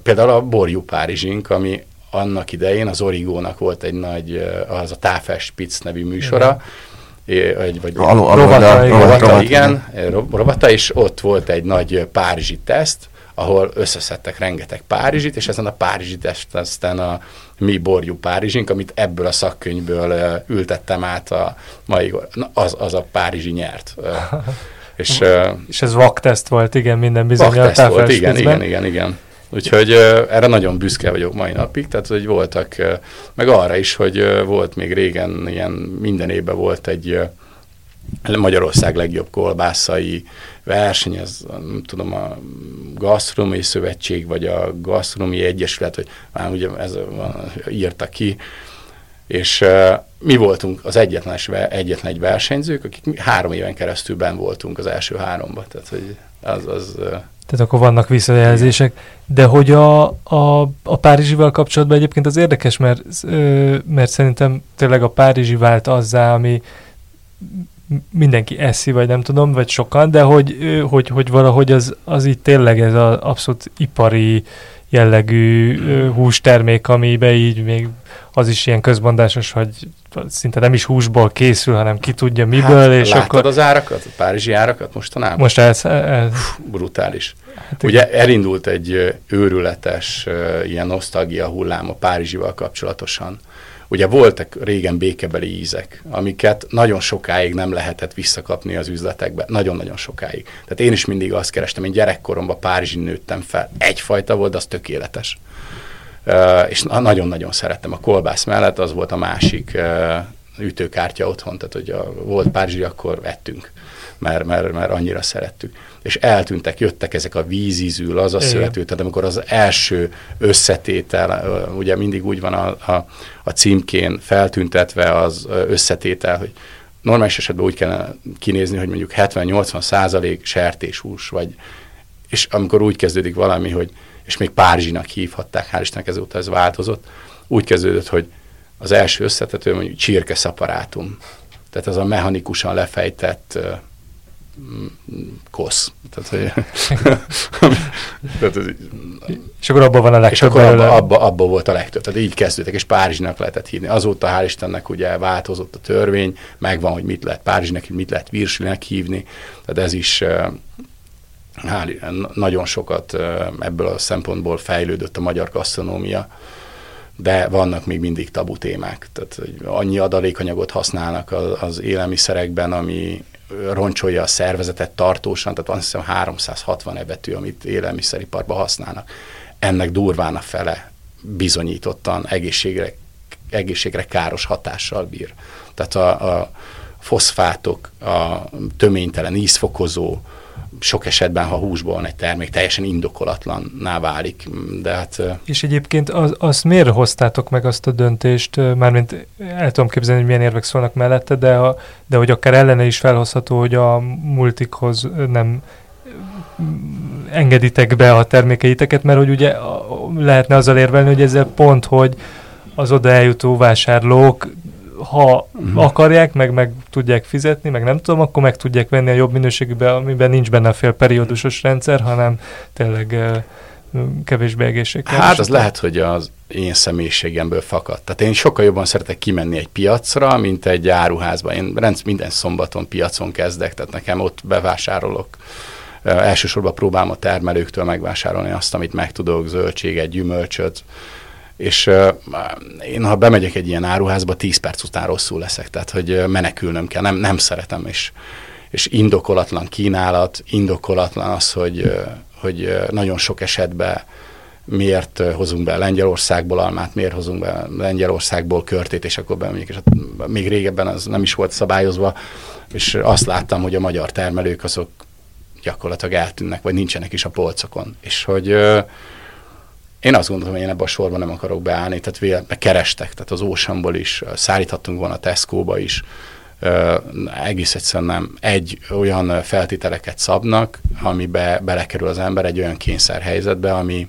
például a borjú Párizsink, ami annak idején az Origónak volt egy nagy, az a Táfes Spitz nevű műsora, vagy, vagy rovata, rovata, rovata, igen, és ott volt egy nagy párizsi teszt, ahol összeszedtek rengeteg Párizsit, és ezen a Párizsi teszt aztán a mi borjú Párizsink, amit ebből a szakkönyvből ültettem át a mai, na, az, az a Párizsi nyert. és, és ez vakteszt volt, igen, minden bizony. Vakteszt volt, igen, igen, igen, igen. Úgyhogy erre nagyon büszke vagyok mai napig, tehát hogy voltak, meg arra is, hogy volt még régen ilyen minden évben volt egy Magyarország legjobb kolbászai verseny, ez nem tudom, a Gasztronómiai Szövetség, vagy a Gasztronómiai Egyesület, hogy már ugye ez van, írta ki, és uh, mi voltunk az egyetlen, egyetlen egy versenyzők, akik három éven keresztül ben voltunk az első háromba, tehát hogy az, az uh, tehát akkor vannak visszajelzések. De hogy a, a, a Párizsival kapcsolatban egyébként az érdekes, mert, mert szerintem tényleg a Párizsi vált azzá, ami mindenki eszi, vagy nem tudom, vagy sokan, de hogy, hogy, hogy valahogy az, az itt tényleg ez az abszolút ipari jellegű hústermék, amiben így még az is ilyen közmondásos, hogy szinte nem is húsból készül, hanem ki tudja miből. Hát, és akkor... az árakat, a párizsi árakat mostanában? Most ez... ez... brutális. Hát Ugye elindult egy őrületes ilyen nosztalgia hullám a Párizsival kapcsolatosan. Ugye voltak régen békebeli ízek, amiket nagyon sokáig nem lehetett visszakapni az üzletekbe. Nagyon-nagyon sokáig. Tehát én is mindig azt kerestem, én gyerekkoromban Párizsin nőttem fel. Egyfajta volt, de az tökéletes. És nagyon-nagyon szerettem. A kolbász mellett az volt a másik ütőkártya otthon, tehát hogy a, volt Párizsi, akkor vettünk, mert, mert, mert annyira szerettük. És eltűntek, jöttek ezek a vízízű, az a szövető, tehát amikor az első összetétel, ugye mindig úgy van a, a, a címkén feltüntetve az összetétel, hogy normális esetben úgy kellene kinézni, hogy mondjuk 70-80 százalék sertéshús, vagy, és amikor úgy kezdődik valami, hogy és még Párizsinak hívhatták, hál' Istennek ezóta ez változott, úgy kezdődött, hogy az első összetető mondjuk csirkeszaparátum. Tehát az a mechanikusan lefejtett uh, kosz. Tehát, hogy, tehát, és akkor abban van a legtöbb. És akkor abba, abba, abba, volt a legtöbb. Tehát így kezdődtek, és Párizsnak lehetett hívni. Azóta hál' Istennek ugye változott a törvény, megvan, hogy mit lehet Párizsnek, mit lehet Virslinek hívni. Tehát ez is uh, hál, nagyon sokat ebből a szempontból fejlődött a magyar gasztronómia, de vannak még mindig tabu témák. Tehát hogy annyi adalékanyagot használnak az, az élelmiszerekben, ami roncsolja a szervezetet tartósan, tehát van hiszem 360 ebetű, amit élelmiszeriparban használnak. Ennek durván a fele bizonyítottan egészségre, egészségre káros hatással bír. Tehát a, a foszfátok, a töménytelen ízfokozó, sok esetben, ha húsból van egy termék, teljesen indokolatlanná válik. De hát, És egyébként az, azt miért hoztátok meg azt a döntést, mármint el tudom képzelni, hogy milyen érvek szólnak mellette, de, a, de hogy akár ellene is felhozható, hogy a multikhoz nem engeditek be a termékeiteket, mert hogy ugye lehetne azzal érvelni, hogy ezzel pont, hogy az oda eljutó vásárlók ha uh-huh. akarják, meg, meg tudják fizetni, meg nem tudom, akkor meg tudják venni a jobb minőségűbe, amiben nincs benne a fél periódusos rendszer, hanem tényleg uh, kevésbé egészséges. Hát az lehet, hogy az én személyiségemből fakad. Tehát én sokkal jobban szeretek kimenni egy piacra, mint egy áruházba. Én rendsz minden szombaton piacon kezdek, tehát nekem ott bevásárolok. Elsősorban próbálom a termelőktől megvásárolni azt, amit meg tudok, zöldséget, gyümölcsöt, és én ha bemegyek egy ilyen áruházba, 10 perc után rosszul leszek, tehát hogy menekülnöm kell, nem, nem szeretem, és, és indokolatlan kínálat, indokolatlan az, hogy, hogy nagyon sok esetben miért hozunk be Lengyelországból almát, miért hozunk be Lengyelországból körtét, és akkor bemegyek, és hát még régebben az nem is volt szabályozva, és azt láttam, hogy a magyar termelők azok gyakorlatilag eltűnnek, vagy nincsenek is a polcokon. És hogy én azt gondolom, hogy én ebben a sorban nem akarok beállni, tehát véle, kerestek, tehát az Oceanból is, szállíthattunk volna Tesco-ba is, egész egyszerűen nem. Egy olyan feltételeket szabnak, amibe belekerül az ember egy olyan kényszerhelyzetbe, ami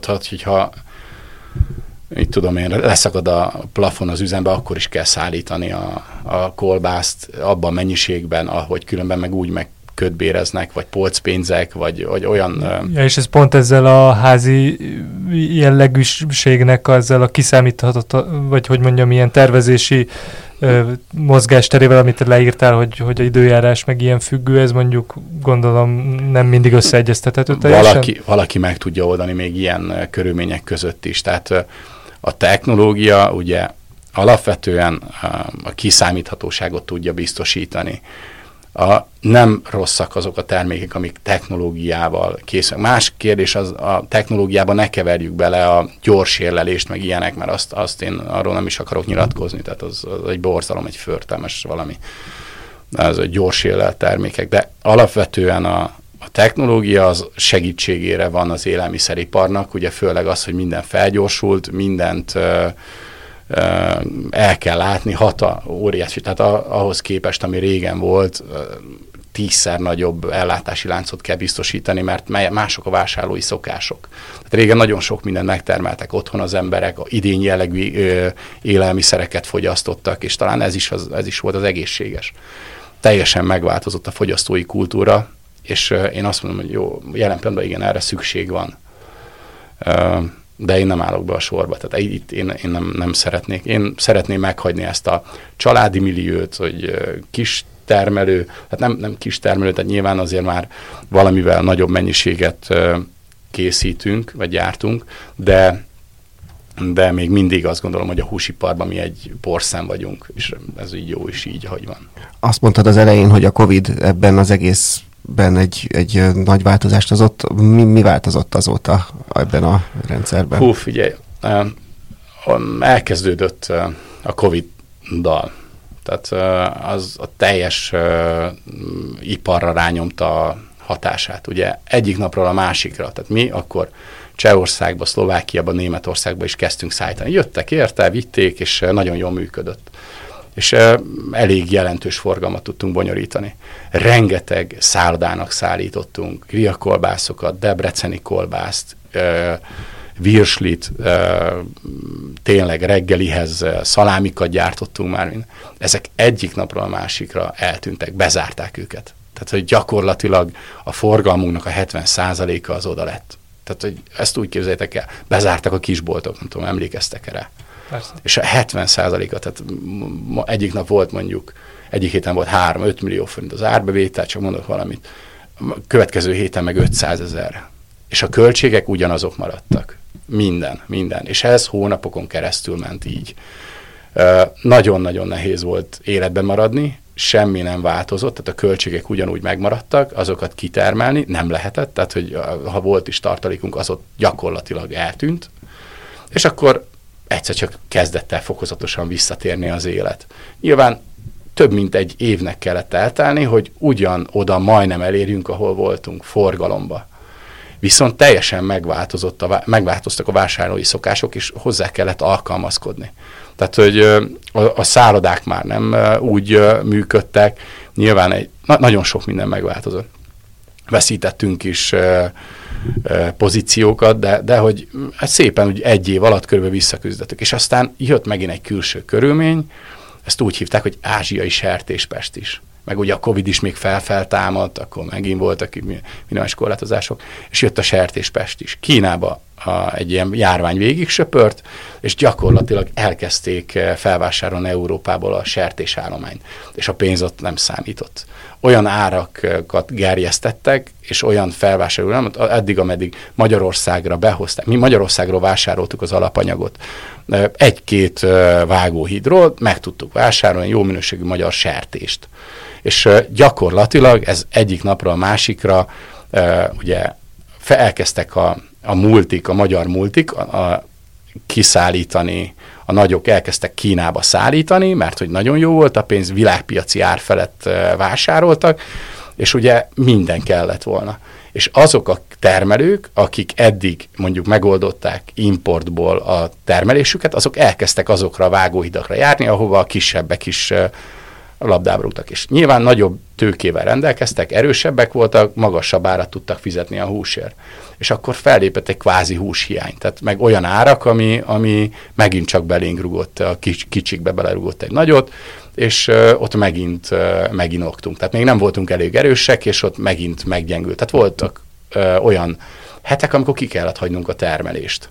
tehát, hogyha így tudom én, leszakad a plafon az üzembe, akkor is kell szállítani a, a kolbászt abban a mennyiségben, ahogy különben meg úgy meg ködbéreznek, vagy polcpénzek, vagy, vagy olyan... Ja, és ez pont ezzel a házi jellegűségnek, ezzel a kiszámíthatott, vagy hogy mondjam, ilyen tervezési mozgásterével, amit leírtál, hogy, hogy a időjárás meg ilyen függő, ez mondjuk gondolom nem mindig összeegyeztethető teljesen? Valaki, valaki meg tudja oldani még ilyen körülmények között is. Tehát a technológia ugye alapvetően a kiszámíthatóságot tudja biztosítani a, nem rosszak azok a termékek, amik technológiával készülnek. Más kérdés az a technológiában ne keverjük bele a gyors érlelést, meg ilyenek, mert azt, azt én arról nem is akarok nyilatkozni, tehát az, az egy borzalom, egy förtelmes valami. Ez a gyors érlelt termékek, de alapvetően a, a technológia az segítségére van az élelmiszeriparnak, ugye főleg az, hogy minden felgyorsult, mindent uh, el kell látni, hata, óriási, tehát ahhoz képest, ami régen volt, tízszer nagyobb ellátási láncot kell biztosítani, mert mások a vásárlói szokások. Tehát régen nagyon sok mindent megtermeltek otthon az emberek, a idény jellegű élelmiszereket fogyasztottak, és talán ez is, az, ez is volt az egészséges. Teljesen megváltozott a fogyasztói kultúra, és én azt mondom, hogy jó, jelen pillanatban igen, erre szükség van de én nem állok be a sorba, tehát itt én, én nem, nem szeretnék. Én szeretném meghagyni ezt a családi milliót, hogy kis termelő, hát nem, nem kis termelő, tehát nyilván azért már valamivel nagyobb mennyiséget készítünk, vagy gyártunk, de de még mindig azt gondolom, hogy a húsiparban mi egy porszem vagyunk, és ez így jó, és így, hogy van. Azt mondtad az elején, hogy a Covid ebben az egész ben egy, egy nagy változást hozott. Mi, mi változott azóta ebben a rendszerben? Hú, figyelj, elkezdődött a Covid-dal. Tehát az a teljes iparra rányomta a hatását. Ugye egyik napról a másikra. Tehát mi akkor Csehországba, Szlovákiába, Németországba is kezdtünk szállítani. Jöttek érte, vitték, és nagyon jól működött és elég jelentős forgalmat tudtunk bonyolítani. Rengeteg szállodának szállítottunk, riakolbászokat, debreceni kolbászt, virslit, tényleg reggelihez szalámikat gyártottunk már. Ezek egyik napról a másikra eltűntek, bezárták őket. Tehát, hogy gyakorlatilag a forgalmunknak a 70%-a az oda lett. Tehát, hogy ezt úgy képzeljétek el, bezártak a kisboltok, nem tudom, emlékeztek erre. Persze. És a 70 százaléka, tehát egyik nap volt mondjuk, egyik héten volt 3-5 millió forint az árbevétel, csak mondok valamit, következő héten meg 500 ezer. És a költségek ugyanazok maradtak. Minden, minden. És ez hónapokon keresztül ment így. Nagyon-nagyon nehéz volt életben maradni, semmi nem változott, tehát a költségek ugyanúgy megmaradtak, azokat kitermelni nem lehetett, tehát hogy ha volt is tartalékunk, az ott gyakorlatilag eltűnt, és akkor egyszer csak kezdett el fokozatosan visszatérni az élet. Nyilván több mint egy évnek kellett eltelni, hogy ugyan oda majdnem elérjünk, ahol voltunk, forgalomba. Viszont teljesen megváltozott a, megváltoztak a vásárlói szokások, és hozzá kellett alkalmazkodni. Tehát, hogy a, a szállodák már nem úgy működtek, nyilván egy, na, nagyon sok minden megváltozott. Veszítettünk is pozíciókat, de, de hogy szépen úgy egy év alatt körülbelül visszaküzdöttük. És aztán jött megint egy külső körülmény, ezt úgy hívták, hogy ázsiai sertéspest is. Meg ugye a Covid is még felfeltámadt, akkor megint voltak mindenes korlátozások, és jött a sertéspest is. Kínába a, egy ilyen járvány végig söpört, és gyakorlatilag elkezdték felvásárolni Európából a sertésállományt, és a pénz ott nem számított. Olyan árakat gerjesztettek, és olyan felvásároló, eddig, ameddig Magyarországra behozták. Mi Magyarországról vásároltuk az alapanyagot. Egy-két vágóhídról meg tudtuk vásárolni jó minőségű magyar sertést. És gyakorlatilag ez egyik napra a másikra ugye elkezdtek a a multik, a magyar multik a, a kiszállítani, a nagyok elkezdtek Kínába szállítani, mert hogy nagyon jó volt a pénz, világpiaci ár felett vásároltak, és ugye minden kellett volna. És azok a termelők, akik eddig mondjuk megoldották importból a termelésüket, azok elkezdtek azokra a vágóhidakra járni, ahova a kisebbek is labdába rúgtak. És nyilván nagyobb tőkével rendelkeztek, erősebbek voltak, magasabb árat tudtak fizetni a húsért. És akkor fellépett egy kvázi húshiány, tehát meg olyan árak, ami, ami megint csak belénk rugott, a kics, kicsikbe belerugott egy nagyot, és ott megint uh, meginoktunk. Tehát még nem voltunk elég erősek, és ott megint meggyengült. Tehát voltak olyan hetek, amikor ki kellett hagynunk a termelést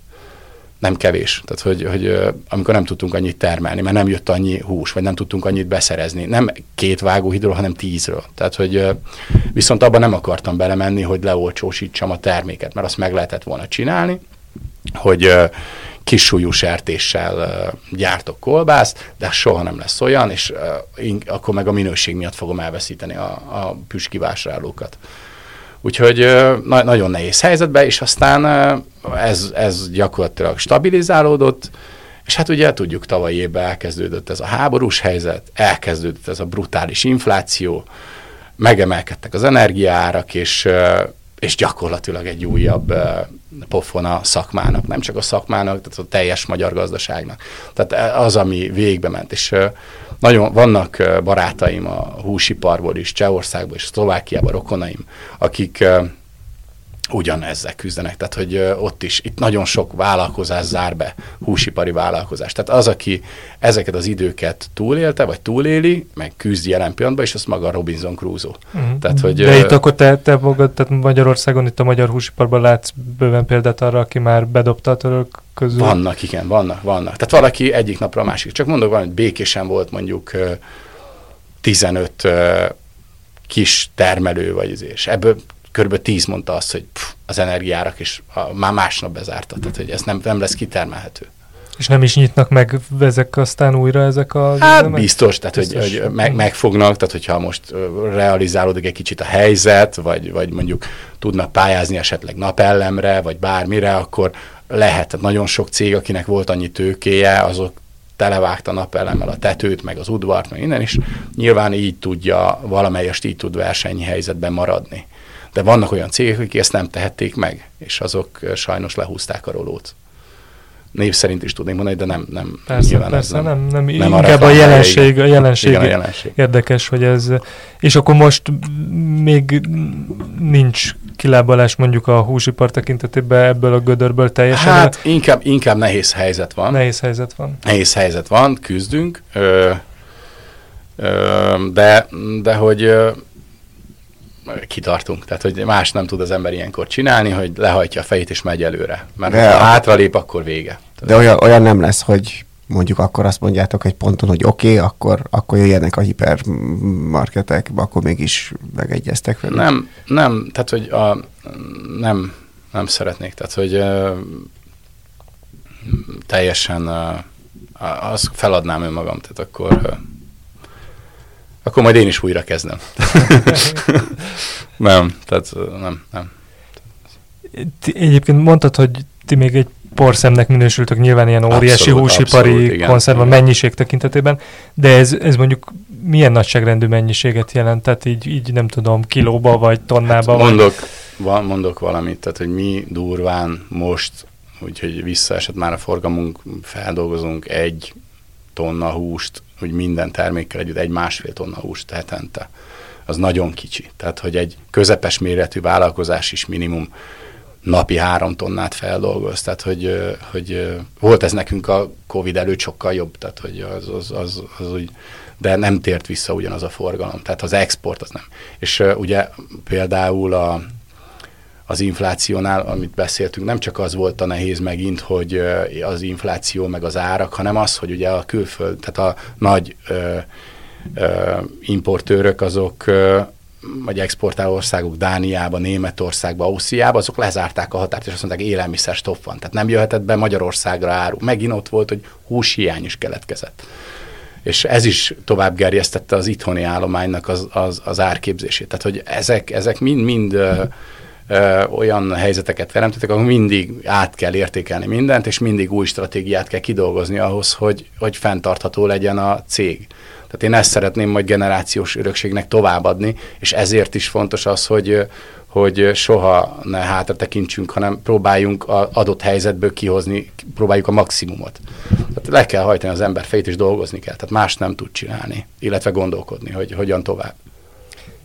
nem kevés. Tehát, hogy, hogy amikor nem tudtunk annyit termelni, mert nem jött annyi hús, vagy nem tudtunk annyit beszerezni. Nem két vágóhidról, hanem tízről. Tehát, hogy viszont abban nem akartam belemenni, hogy leolcsósítsam a terméket, mert azt meg lehetett volna csinálni, hogy kis súlyú sertéssel gyártok kolbászt, de soha nem lesz olyan, és akkor meg a minőség miatt fogom elveszíteni a, a püskivásárlókat. Úgyhogy na- nagyon nehéz helyzetben, és aztán ez, ez gyakorlatilag stabilizálódott, és hát ugye tudjuk, tavaly évben elkezdődött ez a háborús helyzet, elkezdődött ez a brutális infláció, megemelkedtek az energiaárak, és, és gyakorlatilag egy újabb pofon a szakmának, nem csak a szakmának, tehát a teljes magyar gazdaságnak. Tehát az, ami végbe ment, és nagyon vannak barátaim a húsiparból is, Csehországból és Szlovákiában, rokonaim, akik ugyanezzel küzdenek. Tehát, hogy ott is, itt nagyon sok vállalkozás zár be, húsipari vállalkozás. Tehát az, aki ezeket az időket túlélte, vagy túléli, meg küzd jelen pillanatban, és az maga Robinson Crusoe. Uh-huh. Tehát, hogy, De itt akkor te, te magad, tehát Magyarországon, itt a magyar húsiparban látsz bőven példát arra, aki már bedobta a török közül? Vannak, igen, vannak, vannak. Tehát valaki egyik napra a másik. Csak mondok, hogy békésen volt mondjuk 15 kis termelő, vagy és ebből kb. 10 mondta azt, hogy pff, az energiárak is a, már másnap bezárta, tehát hogy ez nem, nem lesz kitermelhető. És nem is nyitnak meg ezek aztán újra ezek a... Hát üzemek? biztos, tehát biztos. hogy, hogy meg, megfognak, tehát hogyha most realizálódik egy kicsit a helyzet, vagy, vagy mondjuk tudnak pályázni esetleg napellemre, vagy bármire, akkor lehet, tehát nagyon sok cég, akinek volt annyi tőkéje, azok televágta napelemmel a tetőt, meg az udvart, meg innen is, nyilván így tudja, valamelyest így tud versenyhelyzetben maradni. De vannak olyan cégek, akik ezt nem tehették meg, és azok sajnos lehúzták a rolót. Név szerint is tudnék mondani, de nem, nem persze, persze, nem, nem, nem, nem inkább a jelenség, a jelenség, igen, a jelenség érdekes, hogy ez, és akkor most még nincs kilábalás mondjuk a húsipar tekintetében ebből a gödörből teljesen? Hát inkább, inkább nehéz helyzet van. Nehéz helyzet van. Nehéz helyzet van, küzdünk, ö, ö, de, de hogy kitartunk. Tehát, hogy más nem tud az ember ilyenkor csinálni, hogy lehajtja a fejét és megy előre. Mert de ha hátralép, akkor vége. De olyan, olyan nem lesz, hogy mondjuk akkor azt mondjátok egy ponton, hogy oké, okay, akkor, akkor jöjjenek a hipermarketek, akkor mégis megegyeztek velük. Nem, nem, tehát, hogy a, nem, nem szeretnék. Tehát, hogy uh, teljesen uh, azt feladnám önmagam, tehát akkor uh, akkor majd én is újra kezdem. nem, tehát nem, nem. Egyébként mondtad, hogy ti még egy porszemnek minősültök nyilván ilyen óriási abszolút, húsipari konzerv a mennyiség tekintetében, de ez, ez mondjuk milyen nagyságrendű mennyiséget jelent? Tehát így, így nem tudom, kilóba vagy tonnába? Hát mondok, vagy? mondok valamit, tehát hogy mi durván most, úgyhogy visszaesett már a forgalmunk, feldolgozunk egy tonna húst hogy minden termékkel együtt egy másfél tonna húst hetente. Az nagyon kicsi. Tehát, hogy egy közepes méretű vállalkozás is minimum napi három tonnát feldolgoz. Tehát, hogy, hogy volt ez nekünk a Covid előtt sokkal jobb, tehát, hogy az, az, az, az úgy, de nem tért vissza ugyanaz a forgalom. Tehát az export az nem. És ugye például a, az inflációnál, amit beszéltünk, nem csak az volt a nehéz megint, hogy az infláció meg az árak, hanem az, hogy ugye a külföld, tehát a nagy ö, ö, importőrök azok ö, vagy exportáló országok Dániába, Németországba, Ausztriába, azok lezárták a határt, és azt mondták, élelmiszer stop van. Tehát nem jöhetett be Magyarországra áru. Megint ott volt, hogy húshiány is keletkezett. És ez is tovább gerjesztette az itthoni állománynak az, az, az árképzését. Tehát, hogy ezek, ezek mind-mind ö, ö, olyan helyzeteket teremtettek, ahol mindig át kell értékelni mindent, és mindig új stratégiát kell kidolgozni ahhoz, hogy, hogy fenntartható legyen a cég. Tehát én ezt szeretném majd generációs örökségnek továbbadni, és ezért is fontos az, hogy, hogy soha ne hátra tekintsünk, hanem próbáljunk az adott helyzetből kihozni, próbáljuk a maximumot. Tehát le kell hajtani az ember fejét, és dolgozni kell. Tehát más nem tud csinálni, illetve gondolkodni, hogy hogyan tovább.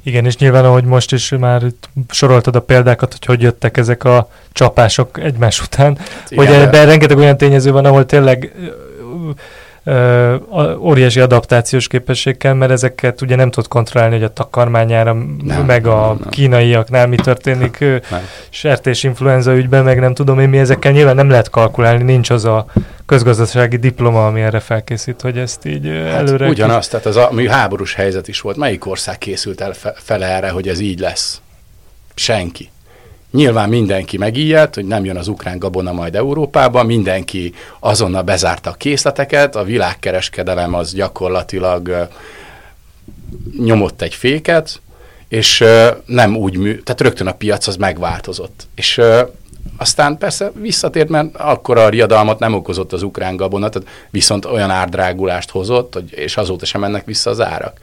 Igen, és nyilván, ahogy most is már soroltad a példákat, hogy hogy jöttek ezek a csapások egymás után, hát hogy igen, ebben rengeteg olyan tényező van, ahol tényleg óriási adaptációs képesség kell, mert ezeket ugye nem tud kontrollálni, hogy a takarmányára, nem, meg a nem, nem. kínaiaknál mi történik, nem. sertés influenza ügyben, meg nem tudom én mi, ezekkel nyilván nem lehet kalkulálni, nincs az a közgazdasági diploma, ami erre felkészít, hogy ezt így hát előre... Ugyanaz, tehát az a, ami háborús helyzet is volt. Melyik ország készült el fe, fele erre, hogy ez így lesz? Senki. Nyilván mindenki megijedt, hogy nem jön az ukrán gabona majd Európába, mindenki azonnal bezárta a készleteket, a világkereskedelem az gyakorlatilag nyomott egy féket, és nem úgy mű, tehát rögtön a piac az megváltozott. És aztán persze visszatért, mert akkor a riadalmat nem okozott az ukrán gabona, tehát viszont olyan árdrágulást hozott, hogy, és azóta sem mennek vissza az árak.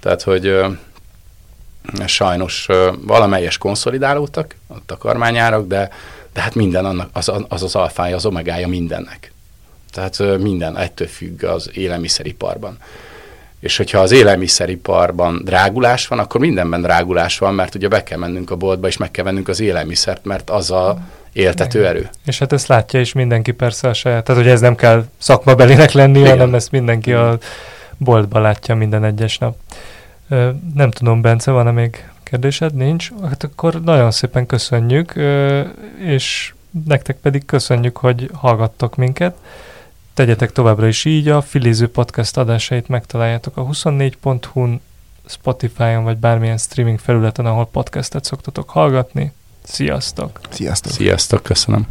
Tehát, hogy sajnos valamelyes konszolidálódtak a takarmányárak, de, de hát minden annak, az, az az alfája, az omegája mindennek. Tehát minden ettől függ az élelmiszeriparban. És hogyha az élelmiszeriparban drágulás van, akkor mindenben drágulás van, mert ugye be kell mennünk a boltba, és meg kell vennünk az élelmiszert, mert az a éltető erő. És hát ezt látja is mindenki persze a saját. Tehát, hogy ez nem kell szakmabelinek lenni, Igen. hanem ezt mindenki a boltban látja minden egyes nap. Nem tudom, Bence, van-e még kérdésed? Nincs? Hát akkor nagyon szépen köszönjük, és nektek pedig köszönjük, hogy hallgattok minket. Tegyetek továbbra is így, a Filiző Podcast adásait megtaláljátok a 24.hu-n, Spotify-on vagy bármilyen streaming felületen, ahol podcastet szoktatok hallgatni. Sziasztok! Sziasztok! Sziasztok, köszönöm!